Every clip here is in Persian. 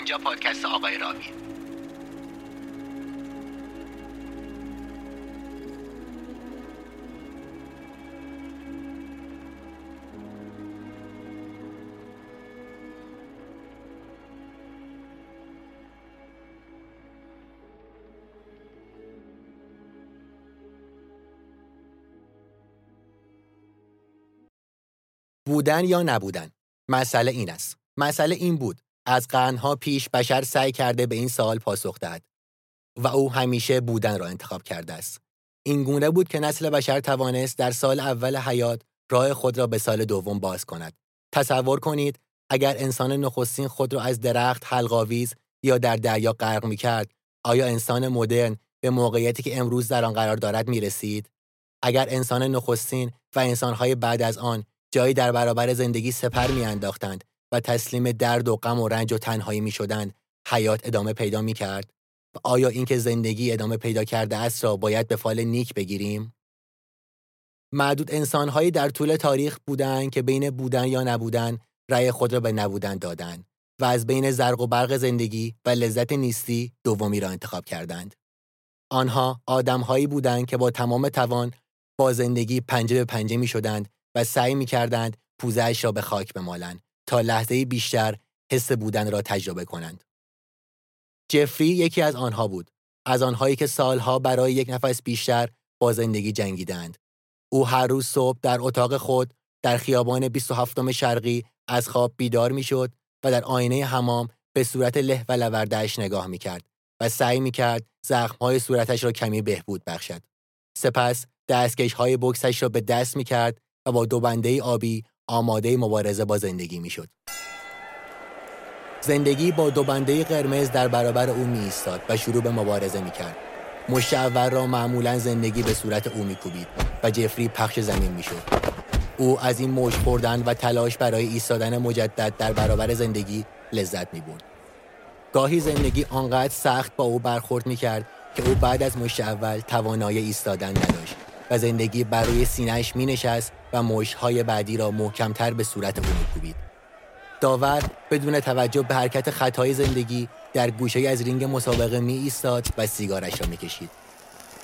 اینجا پادکست آقای رامی بودن یا نبودن؟ مسئله این است. مسئله این بود. از قرنها پیش بشر سعی کرده به این سوال پاسخ دهد و او همیشه بودن را انتخاب کرده است این گونه بود که نسل بشر توانست در سال اول حیات راه خود را به سال دوم باز کند تصور کنید اگر انسان نخستین خود را از درخت حلقاویز یا در دریا غرق می کرد آیا انسان مدرن به موقعیتی که امروز در آن قرار دارد می رسید؟ اگر انسان نخستین و انسانهای بعد از آن جایی در برابر زندگی سپر میانداختند و تسلیم درد و غم و رنج و تنهایی می شدند حیات ادامه پیدا می کرد و آیا اینکه زندگی ادامه پیدا کرده است را باید به فال نیک بگیریم؟ معدود انسانهایی در طول تاریخ بودند که بین بودن یا نبودن رأی خود را به نبودن دادند و از بین زرق و برق زندگی و لذت نیستی دومی را انتخاب کردند. آنها آدمهایی بودند که با تمام توان با زندگی پنجه به پنجه می شدند و سعی می کردند پوزهش را به خاک بمالند. تا لحظه بیشتر حس بودن را تجربه کنند. جفری یکی از آنها بود. از آنهایی که سالها برای یک نفس بیشتر با زندگی جنگیدند. او هر روز صبح در اتاق خود در خیابان 27 شرقی از خواب بیدار می‌شد و در آینه حمام به صورت له و لوردهش نگاه می کرد و سعی می کرد زخمهای صورتش را کمی بهبود بخشد. سپس دستکش های بکسش را به دست می کرد و با دو بنده آبی آماده مبارزه با زندگی می‌شد. زندگی با دو بنده قرمز در برابر او می ایستاد و شروع به مبارزه می کرد. مشت اول را معمولا زندگی به صورت او می کوبید و جفری پخش زمین می شد. او از این موج خوردن و تلاش برای ایستادن مجدد در برابر زندگی لذت می برد. گاهی زندگی آنقدر سخت با او برخورد می کرد که او بعد از مشت اول توانایی ایستادن نداشت و زندگی بر روی سینهش می نشست و مشتهای بعدی را محکمتر به صورت او کوبید. داور بدون توجه به حرکت خطای زندگی در گوشه از رینگ مسابقه می ایستاد و سیگارش را می کشید.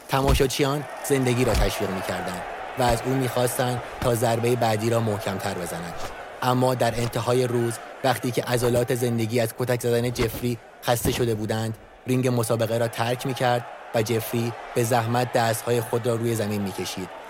تماشاچیان زندگی را تشویق می کردن و از او می‌خواستند تا ضربه بعدی را محکمتر بزند. اما در انتهای روز وقتی که عضلات زندگی از کتک زدن جفری خسته شده بودند رینگ مسابقه را ترک می کرد و جفری به زحمت دستهای خود را روی زمین می‌کشید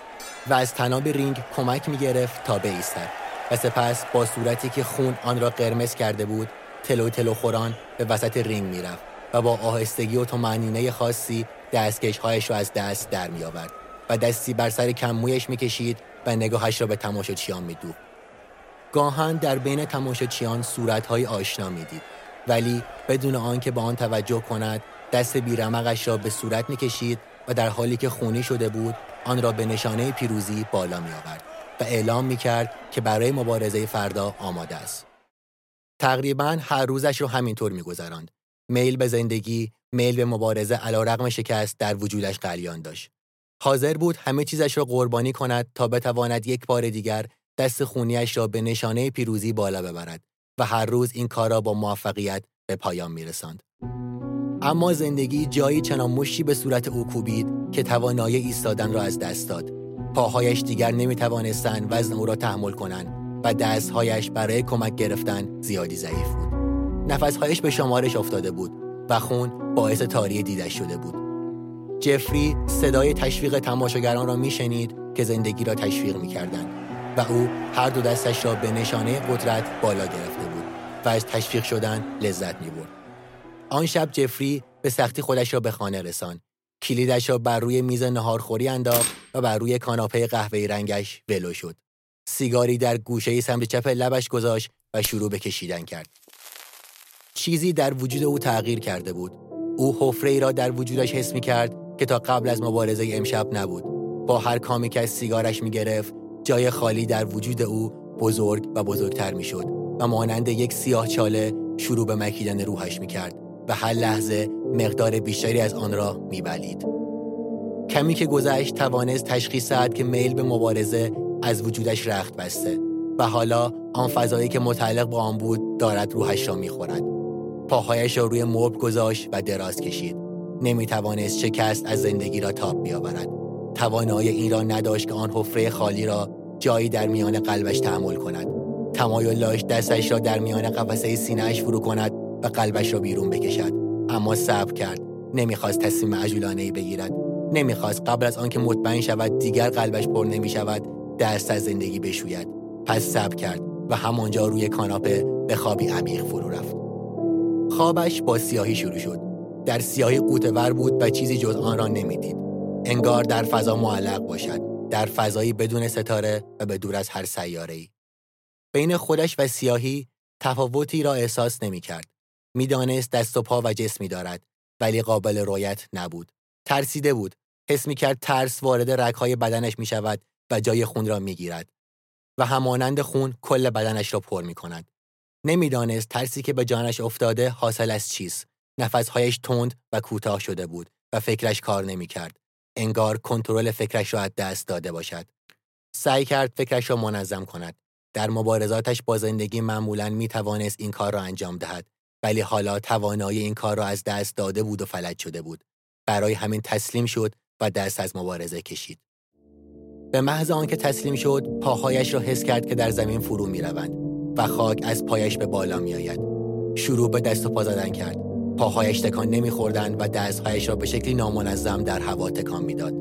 و از طناب رینگ کمک می گرفت تا بایستد و سپس با صورتی که خون آن را قرمز کرده بود تلو تلو خوران به وسط رینگ می‌رفت و با آهستگی و طمأنینه خاصی دستکشهایش را از دست در می آورد و دستی بر سر کم‌مویش می‌کشید و نگاهش را به تماشاچیان میدوخت. گاهن در بین تماشاچیان صورتهای آشنا می‌دید ولی بدون آنکه به آن توجه کند دست بیرمقش را به صورت می‌کشید و در حالی که خونی شده بود آن را به نشانه پیروزی بالا می آورد و اعلام می کرد که برای مبارزه فردا آماده است. تقریبا هر روزش رو همینطور می گذراند. میل به زندگی، میل به مبارزه علا رقم شکست در وجودش قلیان داشت. حاضر بود همه چیزش را قربانی کند تا بتواند یک بار دیگر دست خونیش را به نشانه پیروزی بالا ببرد و هر روز این کار را با موفقیت به پایان می رساند. اما زندگی جایی چنان مشی به صورت او کوبید که توانایی ایستادن را از دست داد. پاهایش دیگر نمی توانستند وزن او را تحمل کنند و دستهایش برای کمک گرفتن زیادی ضعیف بود. نفسهایش به شمارش افتاده بود و خون باعث تاری دیدش شده بود. جفری صدای تشویق تماشاگران را میشنید که زندگی را تشویق می‌کردند و او هر دو دستش را به نشانه قدرت بالا گرفته بود و از تشویق شدن لذت می برد. آن شب جفری به سختی خودش را به خانه رسان. کلیدش را بر روی میز نهارخوری انداخت و بر روی کاناپه قهوه‌ای رنگش ولو شد. سیگاری در گوشه سمت چپ لبش گذاشت و شروع به کشیدن کرد. چیزی در وجود او تغییر کرده بود. او حفره را در وجودش حس می کرد که تا قبل از مبارزه امشب نبود. با هر کامی که از سیگارش می گرفت، جای خالی در وجود او بزرگ و بزرگتر می شد و مانند یک سیاه چاله شروع به مکیدن روحش می کرد. و هر لحظه مقدار بیشتری از آن را میبلید. کمی که گذشت توانست تشخیص دهد که میل به مبارزه از وجودش رخت بسته و حالا آن فضایی که متعلق با آن بود دارد روحش را می‌خورد. پاهایش را روی مبل گذاشت و دراز کشید نمی توانست شکست از زندگی را تاب بیاورد توانایی این را نداشت که آن حفره خالی را جایی در میان قلبش تحمل کند تمایل داشت دستش را در میان قفسه سینهاش فرو کند و قلبش را بیرون بکشد. اما صبر کرد. نمی‌خواست تصمیم عجولانه ای بگیرد. نمی‌خواست قبل از آنکه مطمئن شود دیگر قلبش پر نمی شود دست از زندگی بشوید. پس صبر کرد و همانجا روی کاناپه به خوابی عمیق فرو رفت. خوابش با سیاهی شروع شد. در سیاهی قوتور بود و چیزی جز آن را نمی‌دید. انگار در فضا معلق باشد در فضایی بدون ستاره و به دور از هر ای. بین خودش و سیاهی تفاوتی را احساس نمی کرد. می‌دانست دست و پا و جسمی دارد ولی قابل رویت نبود. ترسیده بود. حس می کرد ترس وارد رگهای بدنش می شود و جای خون را می گیرد. و همانند خون کل بدنش را پر می کند. نمی‌دانست ترسی که به جانش افتاده حاصل از چیست. نفسهایش تند و کوتاه شده بود و فکرش کار نمی کرد. انگار کنترل فکرش را از دست داده باشد. سعی کرد فکرش را منظم کند. در مبارزاتش با زندگی معمولا می توانست این کار را انجام دهد ولی حالا توانایی این کار را از دست داده بود و فلج شده بود. برای همین تسلیم شد و دست از مبارزه کشید. به محض آنکه تسلیم شد، پاهایش را حس کرد که در زمین فرو می روند و خاک از پایش به بالا می آید. شروع به دست و پا زدن کرد. پاهایش تکان نمیخوردند و دستهایش را به شکلی نامنظم در هوا تکان می‌داد.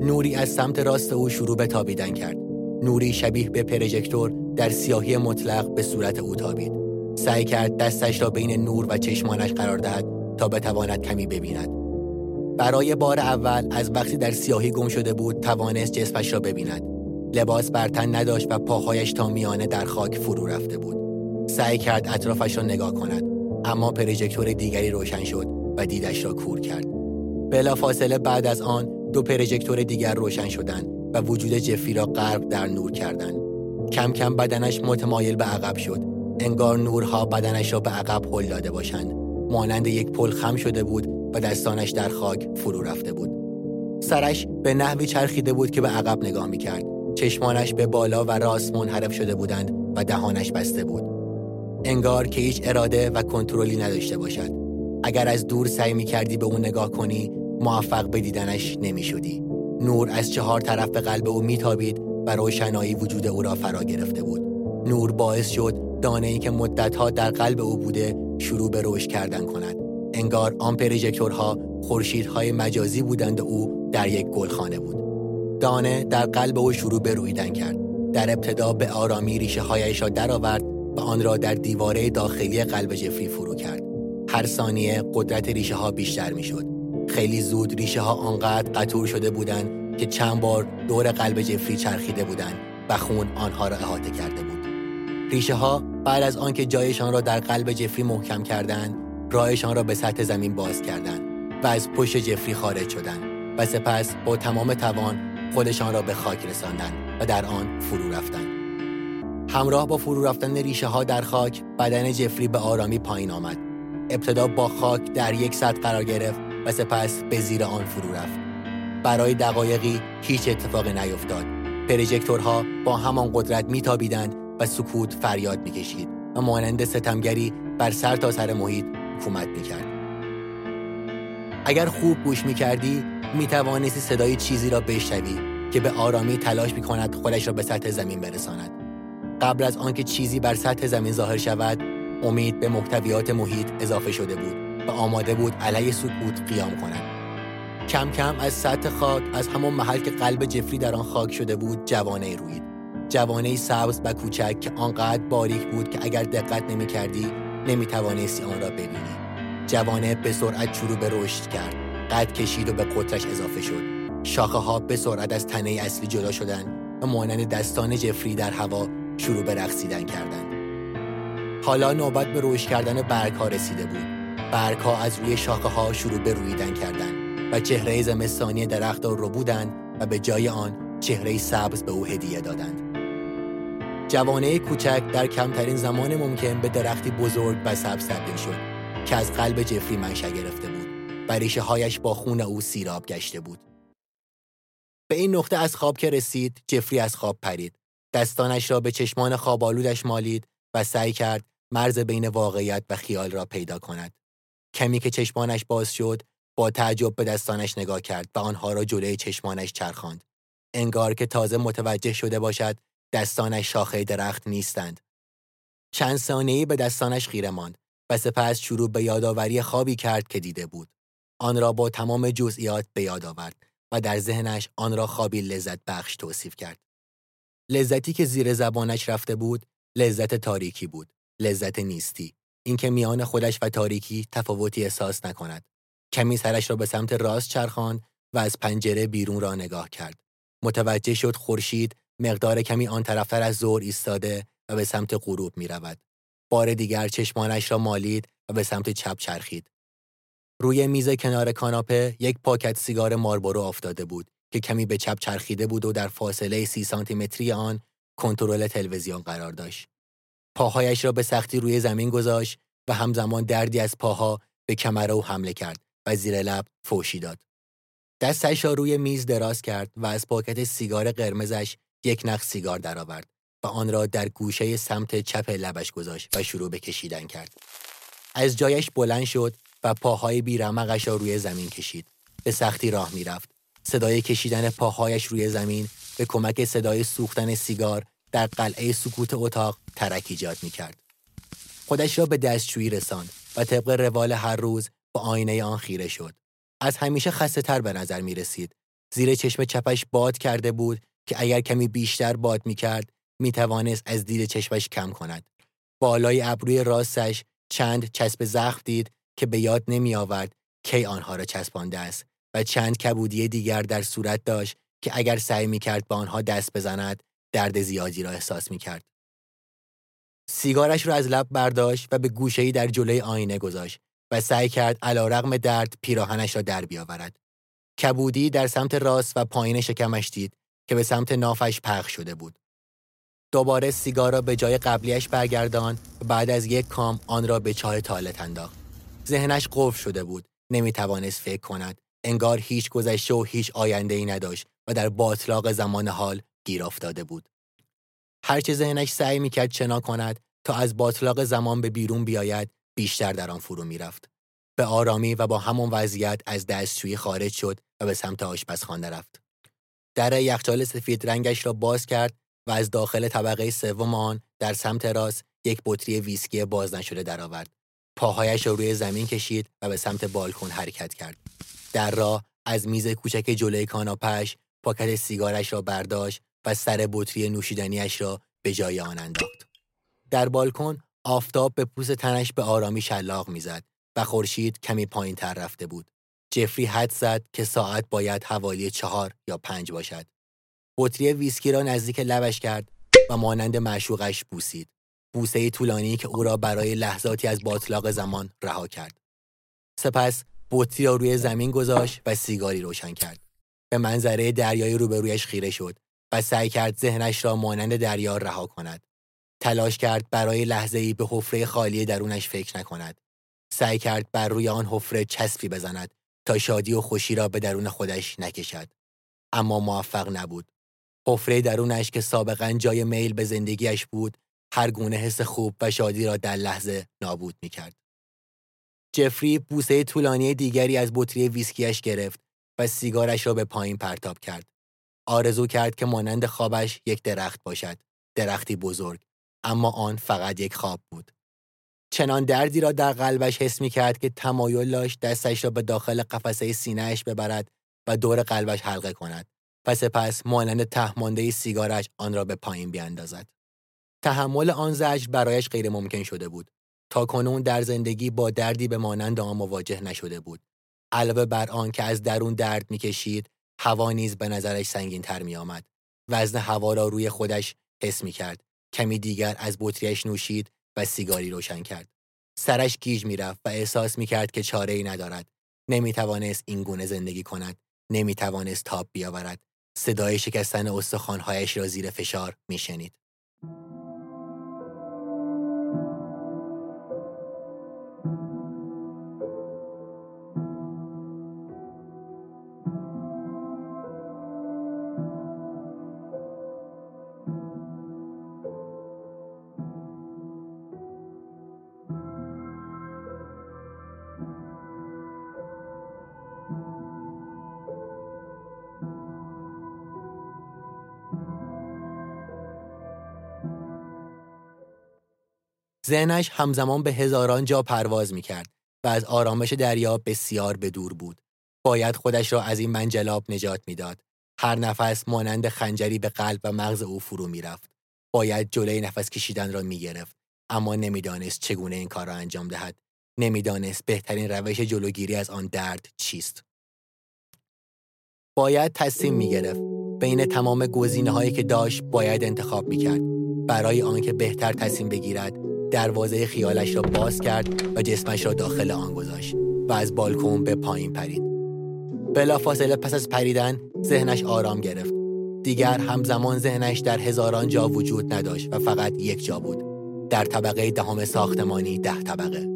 نوری از سمت راست او شروع به تابیدن کرد. نوری شبیه به پروژکتور در سیاهی مطلق به صورت او تابید. سعی کرد دستش را بین نور و چشمانش قرار دهد تا بتواند کمی ببیند. برای بار اول از وقتی در سیاهی گم شده بود توانست جسمش را ببیند. لباس بر تن نداشت و پاهایش تا میانه در خاک فرو رفته بود. سعی کرد اطرافش را نگاه کند اما پروژکتور دیگری روشن شد و دیدش را کور کرد. فاصله بعد از آن دو پروژکتور دیگر روشن شدند و وجود جفی را غرق در نور کردند. کم کم بدنش متمایل به عقب شد. انگار نورها بدنش را به عقب هل داده باشند. مانند یک پل خم شده بود و دستانش در خاک فرو رفته بود. سرش به نحوی چرخیده بود که به عقب نگاه می کرد. چشمانش به بالا و راست منحرف شده بودند و دهانش بسته بود. انگار که هیچ اراده و کنترلی نداشته باشد. اگر از دور سعی می کردی به اون نگاه کنی، موفق به دیدنش نمی شدی. نور از چهار طرف به قلب او میتابید و روشنایی وجود او را فرا گرفته بود. نور باعث شد دانه ای که مدتها در قلب او بوده شروع به رشد کردن کند. انگار آن پروژکتورها خورشیدهای مجازی بودند و او در یک گلخانه بود. دانه در قلب او شروع به رویدن کرد. در ابتدا به آرامی ریشه هایش را درآورد و آن را در دیواره داخلی قلب جفری فرو کرد. هر ثانیه قدرت ریشه ها بیشتر می شد. خیلی زود ریشه ها آنقدر قطور شده بودند که چند بار دور قلب جفری چرخیده بودند و خون آنها را احاطه کرده بود. ریشه ها بعد از آنکه جایشان را در قلب جفری محکم کردند، راهشان را به سطح زمین باز کردند و از پشت جفری خارج شدند و سپس با تمام توان خودشان را به خاک رساندند و در آن فرو رفتند. همراه با فرو رفتن ریشه ها در خاک بدن جفری به آرامی پایین آمد ابتدا با خاک در یک سطح قرار گرفت و سپس به زیر آن فرو رفت برای دقایقی هیچ اتفاقی نیفتاد. پروژکتورها با همان قدرت میتابیدند و سکوت فریاد می‌کشید و مانند ستمگری بر سر تا سر محیط حکومت می‌کرد. اگر خوب گوش می‌کردی می‌توانستی صدای چیزی را بشنوی که به آرامی تلاش می‌کند خودش را به سطح زمین برساند. قبل از آنکه چیزی بر سطح زمین ظاهر شود امید به محتویات محیط اضافه شده بود و آماده بود علیه سکوت قیام کند. کم کم از سطح خاک از همان محل که قلب جفری در آن خاک شده بود جوانه روید. جوانه سبز و کوچک که آنقدر باریک بود که اگر دقت نمی کردی نمی توانستی آن را ببینی. جوانه به سرعت شروع به رشد کرد. قد کشید و به قطرش اضافه شد. شاخه ها به سرعت از تنه اصلی جدا شدند و مانند دستان جفری در هوا شروع به رقصیدن کردند. حالا نوبت به روش کردن برگ ها رسیده بود. برگ ها از روی شاخه ها شروع به رویدن کردند. و چهره زمستانی درخت را رو بودند و به جای آن چهره سبز به او هدیه دادند. جوانه کوچک در کمترین زمان ممکن به درختی بزرگ و سبز تبدیل شد که از قلب جفری منشأ گرفته بود و ریشه هایش با خون او سیراب گشته بود. به این نقطه از خواب که رسید جفری از خواب پرید دستانش را به چشمان خوابالودش مالید و سعی کرد مرز بین واقعیت و خیال را پیدا کند. کمی که چشمانش باز شد با تعجب به دستانش نگاه کرد و آنها را جلوی چشمانش چرخاند. انگار که تازه متوجه شده باشد دستانش شاخه درخت نیستند. چند ثانیه‌ای به دستانش خیره ماند و سپس شروع به یادآوری خوابی کرد که دیده بود. آن را با تمام جزئیات به یاد آورد و در ذهنش آن را خوابی لذت بخش توصیف کرد. لذتی که زیر زبانش رفته بود، لذت تاریکی بود، لذت نیستی. اینکه میان خودش و تاریکی تفاوتی احساس نکند. کمی سرش را به سمت راست چرخاند و از پنجره بیرون را نگاه کرد. متوجه شد خورشید مقدار کمی آن طرفتر از ظهر ایستاده و به سمت غروب می رود. بار دیگر چشمانش را مالید و به سمت چپ چرخید. روی میز کنار کاناپه یک پاکت سیگار ماربورو افتاده بود که کمی به چپ چرخیده بود و در فاصله سی سانتی آن کنترل تلویزیون قرار داشت. پاهایش را به سختی روی زمین گذاشت و همزمان دردی از پاها به کمر او حمله کرد و زیر لب فوشی داد. دستش را روی میز دراز کرد و از پاکت سیگار قرمزش یک نخ سیگار درآورد و آن را در گوشه سمت چپ لبش گذاشت و شروع به کشیدن کرد. از جایش بلند شد و پاهای بیرمقش را روی زمین کشید. به سختی راه می‌رفت. صدای کشیدن پاهایش روی زمین به کمک صدای سوختن سیگار در قلعه سکوت اتاق ترک ایجاد می کرد. خودش را به دستشویی رساند و طبق روال هر روز با آینه آن خیره شد. از همیشه خسته تر به نظر می رسید. زیر چشم چپش باد کرده بود که اگر کمی بیشتر باد می کرد می توانست از دید چشمش کم کند. بالای ابروی راستش چند چسب زخم دید که به یاد نمی آورد کی آنها را چسبانده است و چند کبودی دیگر در صورت داشت که اگر سعی می کرد به آنها دست بزند درد زیادی را احساس می کرد. سیگارش را از لب برداشت و به گوشه‌ای در جلوی آینه گذاشت و سعی کرد علا رغم درد پیراهنش را در بیاورد. کبودی در سمت راست و پایین شکمش دید که به سمت نافش پخش شده بود. دوباره سیگار را به جای قبلیش برگردان و بعد از یک کام آن را به چای تالت انداخت. ذهنش قفل شده بود. نمی توانست فکر کند. انگار هیچ گذشته و هیچ آینده ای نداشت و در باطلاق زمان حال گیر افتاده بود. هرچه ذهنش سعی می‌کرد چنا کند تا از باطلاق زمان به بیرون بیاید بیشتر در آن فرو می‌رفت. به آرامی و با همان وضعیت از دستشویی خارج شد و به سمت آشپزخانه رفت. در یخچال سفید رنگش را باز کرد و از داخل طبقه سوم آن در سمت راست یک بطری ویسکی باز نشده درآورد. پاهایش را روی زمین کشید و به سمت بالکن حرکت کرد. در راه از میز کوچک جلوی کاناپش پاکت سیگارش را برداشت و سر بطری نوشیدنیش را به جای آن انداخت. در بالکن آفتاب به پوست تنش به آرامی شلاق می‌زد و خورشید کمی پایین تر رفته بود. جفری حد زد که ساعت باید حوالی چهار یا پنج باشد. بطری ویسکی را نزدیک لبش کرد و مانند معشوقش بوسید. بوسه طولانی که او را برای لحظاتی از باطلاق زمان رها کرد. سپس بطری را روی زمین گذاشت و سیگاری روشن کرد. به منظره دریای روبرویش خیره شد و سعی کرد ذهنش را مانند دریا رها کند. تلاش کرد برای لحظه ای به حفره خالی درونش فکر نکند. سعی کرد بر روی آن حفره چسبی بزند تا شادی و خوشی را به درون خودش نکشد. اما موفق نبود. حفره درونش که سابقا جای میل به زندگیش بود، هر گونه حس خوب و شادی را در لحظه نابود می کرد. جفری بوسه طولانی دیگری از بطری ویسکیش گرفت و سیگارش را به پایین پرتاب کرد. آرزو کرد که مانند خوابش یک درخت باشد. درختی بزرگ. اما آن فقط یک خواب بود. چنان دردی را در قلبش حس می کرد که تمایل داشت دستش را به داخل قفسه سینهش ببرد و دور قلبش حلقه کند و سپس مانند تهمانده سیگارش آن را به پایین بیاندازد. تحمل آن زجر برایش غیر ممکن شده بود. تا کنون در زندگی با دردی به مانند آن مواجه نشده بود. علاوه بر آن که از درون درد می‌کشید، هوا نیز به نظرش سنگین تر می آمد. وزن هوا را روی خودش حس می کرد. کمی دیگر از بطریش نوشید و سیگاری روشن کرد. سرش گیج می‌رفت و احساس می کرد که چاره ای ندارد. نمی توانست این گونه زندگی کند. نمی توانست تاب بیاورد. صدای شکستن استخوانهایش را زیر فشار می ذهنش همزمان به هزاران جا پرواز می کرد و از آرامش دریا بسیار به دور بود. باید خودش را از این منجلاب نجات می‌داد. هر نفس مانند خنجری به قلب و مغز او فرو می‌رفت. باید جلوی نفس کشیدن را می گرفت. اما نمی‌دانست چگونه این کار را انجام دهد. نمی‌دانست بهترین روش جلوگیری از آن درد چیست. باید تصمیم می گرفت. بین تمام گزینه هایی که داشت باید انتخاب می کرد. برای آنکه بهتر تصمیم بگیرد دروازه خیالش را باز کرد و جسمش را داخل آن گذاشت و از بالکن به پایین پرید. بلافاصله پس از پریدن ذهنش آرام گرفت. دیگر همزمان ذهنش در هزاران جا وجود نداشت و فقط یک جا بود. در طبقه دهم ساختمانی ده طبقه.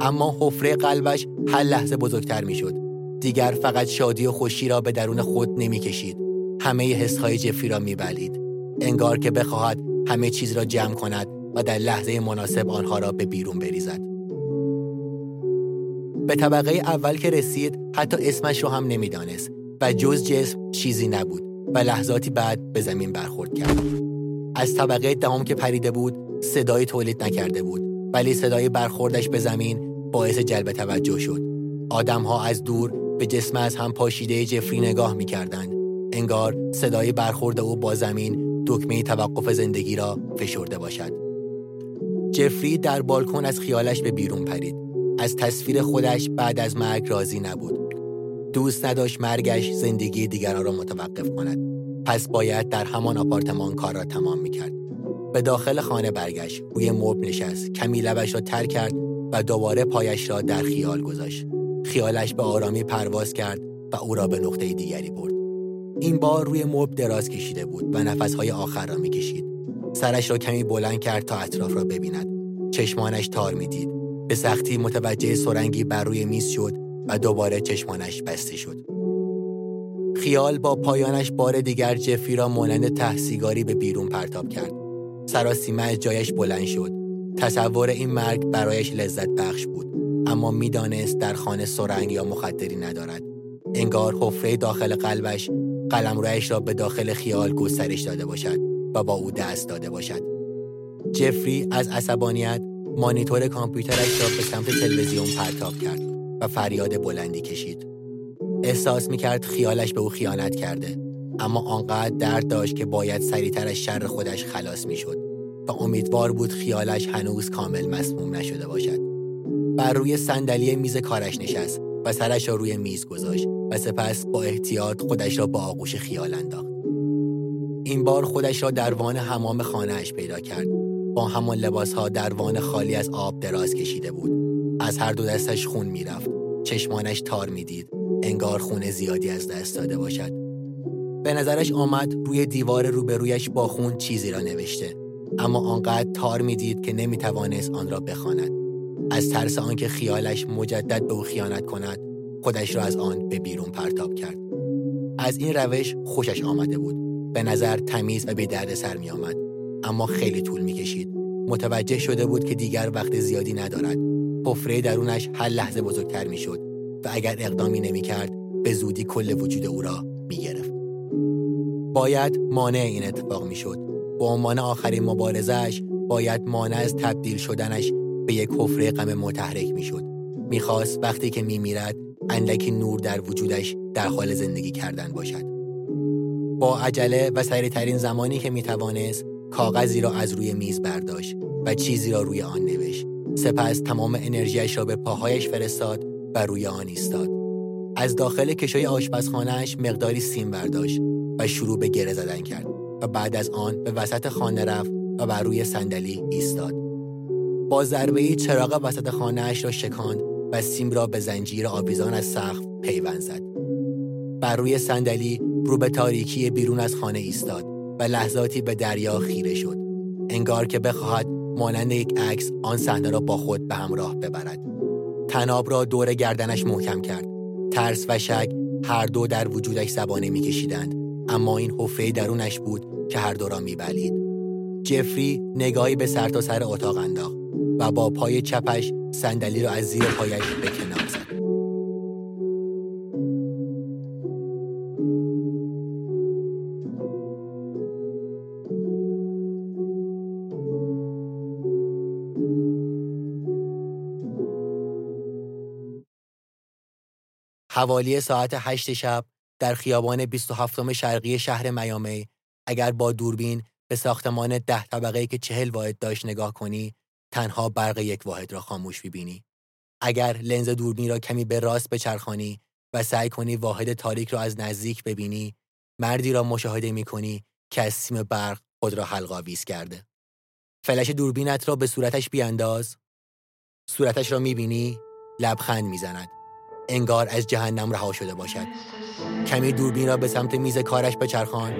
اما حفره قلبش هر لحظه بزرگتر می شد. دیگر فقط شادی و خوشی را به درون خود نمی کشید. همه حسهای جفری را می بلید. انگار که بخواهد همه چیز را جمع کند و در لحظه مناسب آنها را به بیرون بریزد. به طبقه اول که رسید حتی اسمش را هم نمی‌دانست و جز جسم چیزی نبود و لحظاتی بعد به زمین برخورد کرد. از طبقه دهم که پریده بود صدایی تولید نکرده بود ولی صدای برخوردش به زمین باعث جلب توجه شد. آدمها از دور به جسم از هم پاشیده جفری نگاه می‌کردند. انگار صدای برخورد او با زمین دکمه توقف زندگی را فشرده باشد. جفری در بالکن از خیالش به بیرون پرید. از تصویر خودش بعد از مرگ راضی نبود. دوست نداشت مرگش زندگی دیگران را متوقف کند. پس باید در همان آپارتمان کار را تمام می‌کرد. به داخل خانه برگشت. روی مبل نشست. کمی لبش را تر کرد و دوباره پایش را در خیال گذاشت. خیالش به آرامی پرواز کرد و او را به نقطه دیگری برد. این بار روی مبل دراز کشیده بود و نفسهای آخر را می‌کشید. سرش را کمی بلند کرد تا اطراف را ببیند. چشمانش تار می‌دید. به سختی متوجه سرنگی بر روی میز شد و دوباره چشمانش بسته شد. خیال با پایانش بار دیگر جفری را مانند تحسیگاری به بیرون پرتاب کرد. سراسیمه از جایش بلند شد. تصور این مرگ برایش لذت بخش بود. اما می‌دانست در خانه سرنگ یا مخدری ندارد. انگار حفره داخل قلبش قلمرویش را به داخل خیال گسترش داده باشد و با او دست داده باشد. جفری از عصبانیت مانیتور کامپیوترش را به سمت تلویزیون پرتاب کرد و فریاد بلندی کشید. احساس می کرد خیالش به او خیانت کرده اما آنقدر درد داشت که باید سریعتر از شر خودش خلاص می شد و امیدوار بود خیالش هنوز کامل مسموم نشده باشد. بر روی صندلی میز کارش نشست و سرش را روی میز گذاشت و سپس با احتیاط خودش را با آغوش خیال انداخت. این بار خودش را در وان حمام خانهاش پیدا کرد. با همان لباس ها در وان خالی از آب دراز کشیده بود. از هر دو دستش خون می‌رفت. چشمانش تار می‌دید. انگار خون زیادی از دست داده باشد. به نظرش آمد روی دیوار روبرویش با خون چیزی را نوشته. اما آنقدر تار می‌دید که نمی‌توانست آن را بخواند. از ترس آنکه خیالش مجدد به او خیانت کند خودش را از آن به بیرون پرتاب کرد از این روش خوشش آمده بود به نظر تمیز و به درد سر می آمد. اما خیلی طول می کشید. متوجه شده بود که دیگر وقت زیادی ندارد. حفره درونش هر لحظه بزرگتر می شد و اگر اقدامی نمی کرد به زودی کل وجود او را می گرفت. باید مانع این اتفاق می شد. به عنوان آخرین مبارزش باید مانع از تبدیل شدنش به یک حفره غم متحرک می شد. می‌خواست وقتی که می میرد اندکی نور در وجودش در حال زندگی کردن باشد. با عجله و سریعترین زمانی که می توانست کاغذی را از روی میز برداشت و چیزی را روی آن نوشت. سپس تمام انرژیش را به پاهایش فرستاد و روی آن ایستاد. از داخل کشوی آشپزخانهاش مقداری سیم برداشت و شروع به گره زدن کرد و بعد از آن به وسط خانه رفت و بر روی صندلی ایستاد. با ضربه چراغ وسط خانهاش را شکاند و سیم را به زنجیر آویزان از سقف پیوند زد. بر روی صندلی رو به تاریکی بیرون از خانه ایستاد و لحظاتی به دریا خیره شد. انگار که بخواهد مانند یک عکس آن صحنه را با خود به همراه ببرد. تناب را دور گردنش محکم کرد. ترس و شک هر دو در وجودش زبانه میکشیدند اما این حفره درونش بود که هر دو را میبلید. جفری نگاهی به سرتاسر سر اتاق انداخت و با پای چپش صندلی را از زیر پایش به حوالی ساعت هشت شب در خیابان 27 شرقی شهر میامی اگر با دوربین به ساختمان ده طبقه که چهل واحد داشت نگاه کنی تنها برق یک واحد را خاموش ببینی. اگر لنز دوربین را کمی به راست بچرخانی و سعی کنی واحد تاریک را از نزدیک ببینی مردی را مشاهده می کنی که از سیم برق خود را حلقاویز کرده. فلش دوربینت را به صورتش بیانداز. صورتش را می بینی لبخند می‌زند. انگار از جهنم رها شده باشد. کمی دوربین را به سمت میز کارش بچرخان.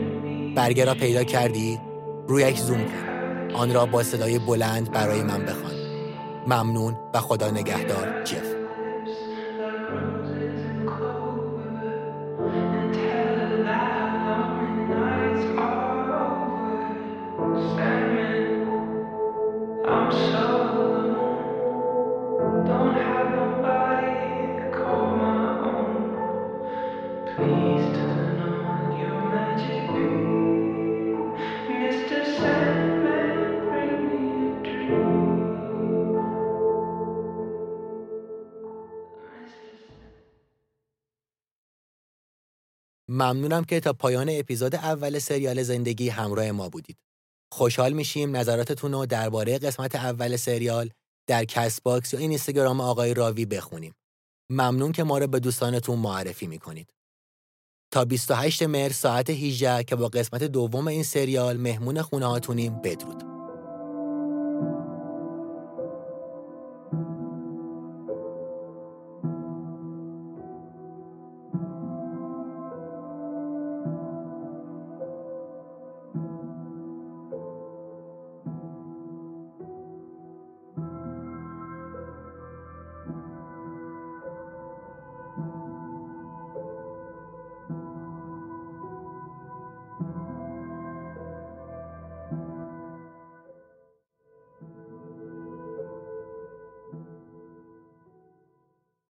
برگه را پیدا کردی؟ رویش زوم کن. آن را با صدای بلند برای من بخوان. ممنون و خدا نگهدار جف. ممنونم که تا پایان اپیزود اول سریال زندگی همراه ما بودید. خوشحال میشیم نظراتتون رو درباره قسمت اول سریال در کست باکس یا این اینستاگرام آقای راوی بخونیم. ممنون که ما رو به دوستانتون معرفی می‌کنید. تا 28 مهر ساعت 18 که با قسمت دوم این سریال مهمون خونه هاتونیم بدرود.